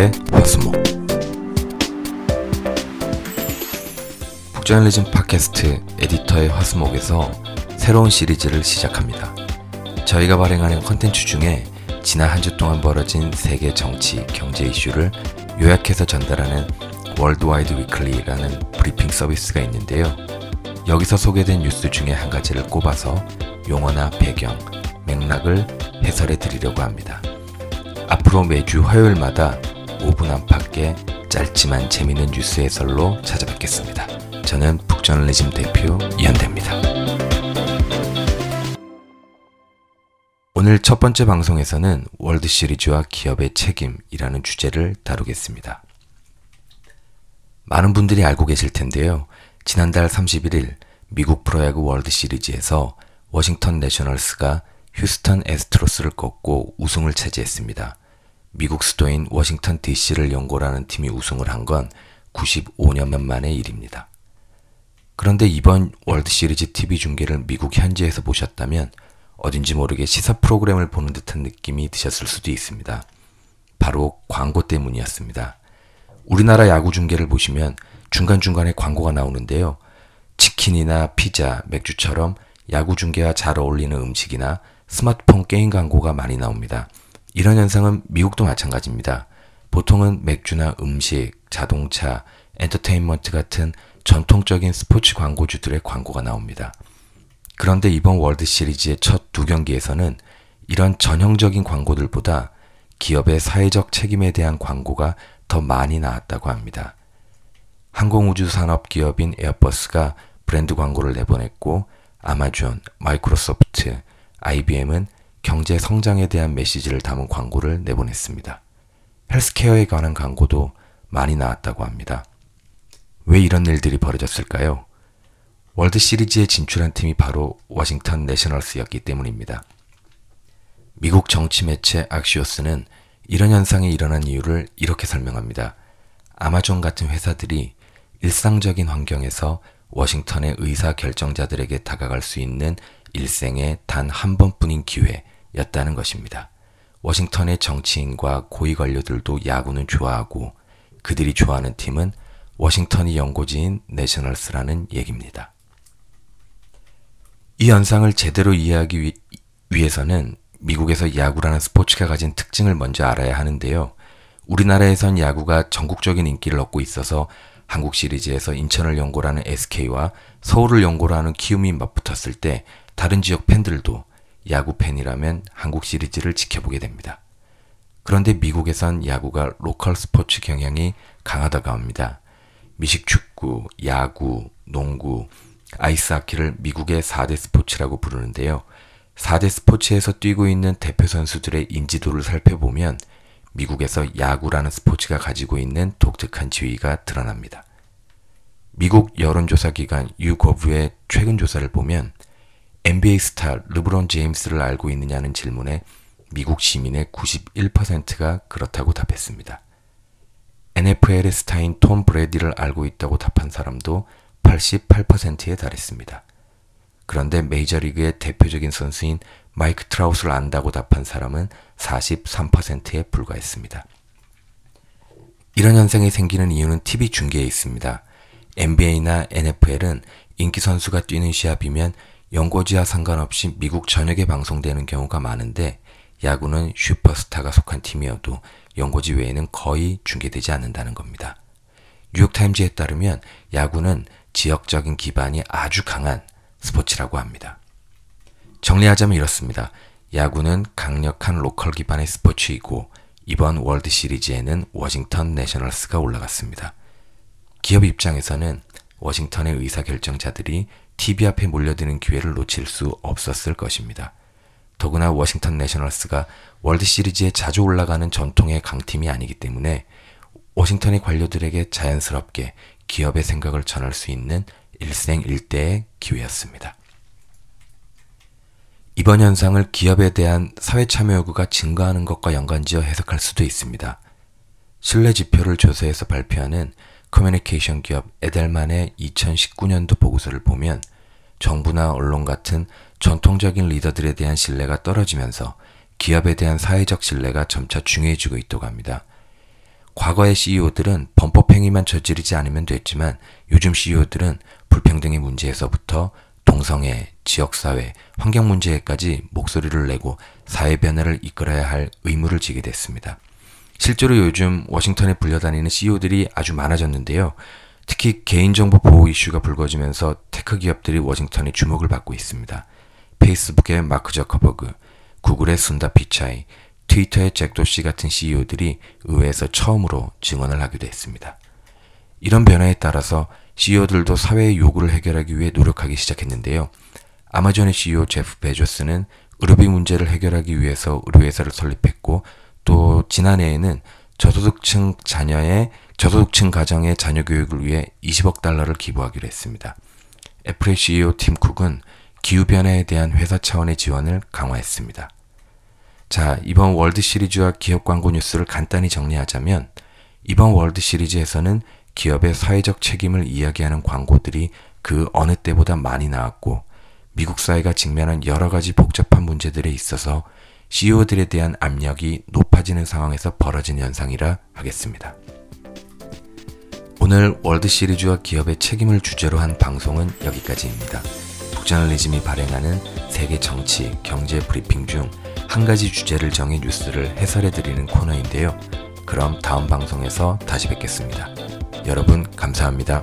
에디터의 화수목 북저널리즘 팟캐스트 에디터의 화수목에서 새로운 시리즈를 시작합니다. 저희가 발행하는 컨텐츠 중에 지난 한 주 동안 벌어진 세계 정치, 경제 이슈를 요약해서 전달하는 월드와이드 위클리라는 브리핑 서비스가 있는데요. 여기서 소개된 뉴스 중에 한 가지를 꼽아서 용어나 배경, 맥락을 해설해 드리려고 합니다. 앞으로 매주 화요일마다 5분 안팎의 짧지만 재미있는 뉴스 해설로 찾아뵙겠습니다. 저는 북저널리즘 대표 이현대입니다. 오늘 첫 번째 방송에서는 월드 시리즈와 기업의 책임이라는 주제를 다루겠습니다. 많은 분들이 알고 계실 텐데요. 지난달 31일 미국 프로야구 월드 시리즈에서 워싱턴 내셔널스가 휴스턴 애스트로스를 꺾고 우승을 차지했습니다. 미국 수도인 워싱턴 DC를 연고로 하는 팀이 우승을 한 건 95년 만의 일입니다. 그런데 이번 월드 시리즈 TV 중계를 미국 현지에서 보셨다면 어딘지 모르게 시사 프로그램을 보는 듯한 느낌이 드셨을 수도 있습니다. 바로 광고 때문이었습니다. 우리나라 야구 중계를 보시면 중간중간에 광고가 나오는데요. 치킨이나 피자, 맥주처럼 야구 중계와 잘 어울리는 음식이나 스마트폰 게임 광고가 많이 나옵니다. 이런 현상은 미국도 마찬가지입니다. 보통은 맥주나 음식, 자동차, 엔터테인먼트 같은 전통적인 스포츠 광고주들의 광고가 나옵니다. 그런데 이번 월드 시리즈의 첫 두 경기에서는 이런 전형적인 광고들보다 기업의 사회적 책임에 대한 광고가 더 많이 나왔다고 합니다. 항공우주 산업 기업인 에어버스가 브랜드 광고를 내보냈고 아마존, 마이크로소프트, IBM은 경제 성장에 대한 메시지를 담은 광고를 내보냈습니다. 헬스케어에 관한 광고도 많이 나왔다고 합니다. 왜 이런 일들이 벌어졌을까요? 월드 시리즈에 진출한 팀이 바로 워싱턴 내셔널스였기 때문입니다. 미국 정치 매체 악시오스는 이런 현상이 일어난 이유를 이렇게 설명합니다. 아마존 같은 회사들이 일상적인 환경에서 워싱턴의 의사 결정자들에게 다가갈 수 있는 일생에 단 한 번뿐인 기회였다는 것입니다. 워싱턴의 정치인과 고위 관료들도 야구는 좋아하고 그들이 좋아하는 팀은 워싱턴이 연고지인 내셔널스라는 얘기입니다. 이 현상을 제대로 이해하기 위, 위해서는 미국에서 야구라는 스포츠가 가진 특징을 먼저 알아야 하는데요. 우리나라에선 야구가 전국적인 인기를 얻고 있어서 한국 시리즈에서 인천을 연고로 하는 SK와 서울을 연고로 하는 키움이 맞붙었을 때 다른 지역 팬들도 야구 팬이라면 한국 시리즈를 지켜보게 됩니다. 그런데 미국에선 야구가 로컬 스포츠 경향이 강하다고 합니다. 미식 축구, 야구, 농구, 아이스하키를 미국의 4대 스포츠라고 부르는데요. 4대 스포츠에서 뛰고 있는 대표 선수들의 인지도를 살펴보면 미국에서 야구라는 스포츠가 가지고 있는 독특한 지위가 드러납니다. 미국 여론조사 기관 유거브의 최근 조사를 보면 NBA 스타 르브론 제임스를 알고 있느냐는 질문에 미국 시민의 91%가 그렇다고 답했습니다. NFL의 스타인 톰 브레디를 알고 있다고 답한 사람도 88%에 달했습니다. 그런데 메이저리그의 대표적인 선수인 마이크 트라우스를 안다고 답한 사람은 43%에 불과했습니다. 이런 현상이 생기는 이유는 TV 중계에 있습니다. NBA나 NFL은 인기 선수가 뛰는 시합이면 연고지와 상관없이 미국 전역에 방송되는 경우가 많은데 야구는 슈퍼스타가 속한 팀이어도 연고지 외에는 거의 중계되지 않는다는 겁니다. 뉴욕타임즈에 따르면 야구는 지역적인 기반이 아주 강한 스포츠라고 합니다. 정리하자면 이렇습니다. 야구는 강력한 로컬 기반의 스포츠이고 이번 월드 시리즈에는 워싱턴 내셔널스가 올라갔습니다. 기업 입장에서는 워싱턴의 의사결정자들이 TV 앞에 몰려드는 기회를 놓칠 수 없었을 것입니다. 더구나 워싱턴 내셔널스가 월드 시리즈에 자주 올라가는 전통의 강팀이 아니기 때문에 워싱턴의 관료들에게 자연스럽게 기업의 생각을 전할 수 있는 일생일대의 기회였습니다. 이번 현상을 기업에 대한 사회 참여 요구가 증가하는 것과 연관지어 해석할 수도 있습니다. 신뢰 지표를 조사해서 발표하는 커뮤니케이션 기업 에델만의 2019년도 보고서를 보면 정부나 언론 같은 전통적인 리더들에 대한 신뢰가 떨어지면서 기업에 대한 사회적 신뢰가 점차 중요해지고 있다고 합니다. 과거의 CEO들은 범법 행위만 저지르지 않으면 됐지만 요즘 CEO들은 불평등의 문제에서부터 동성애, 지역사회, 환경 문제에까지 목소리를 내고 사회 변화를 이끌어야 할 의무를 지게 됐습니다. 실제로 요즘 워싱턴에 불려다니는 CEO들이 아주 많아졌는데요. 특히 개인정보 보호 이슈가 불거지면서 테크 기업들이 워싱턴에 주목을 받고 있습니다. 페이스북의 마크 저커버그, 구글의 순다 피차이, 트위터의 잭 도시 같은 CEO들이 의회에서 처음으로 증언을 하기도 했습니다. 이런 변화에 따라서 CEO들도 사회의 요구를 해결하기 위해 노력하기 시작했는데요. 아마존의 CEO 제프 베조스는 의료비 문제를 해결하기 위해서 의료회사를 설립했고 또 지난해에는 저소득층 자녀의 저소득층 가정의 자녀 교육을 위해 20억 달러를 기부하기로 했습니다. 애플의 CEO 팀 쿡은 기후변화에 대한 회사 차원의 지원을 강화했습니다. 자, 이번 월드 시리즈와 기업 광고 뉴스를 간단히 정리하자면 이번 월드 시리즈에서는 기업의 사회적 책임을 이야기하는 광고들이 그 어느 때보다 많이 나왔고 미국 사회가 직면한 여러 가지 복잡한 문제들에 있어서 CEO들에 대한 압력이 높아지는 상황에서 벌어진 현상이라 하겠습니다. 오늘 월드 시리즈와 기업의 책임을 주제로 한 방송은 여기까지입니다. 북저널리즘이 발행하는 세계 정치, 경제 브리핑 중 한 가지 주제를 정해 뉴스를 해설해 드리는 코너인데요. 그럼 다음 방송에서 다시 뵙겠습니다. 여러분 감사합니다.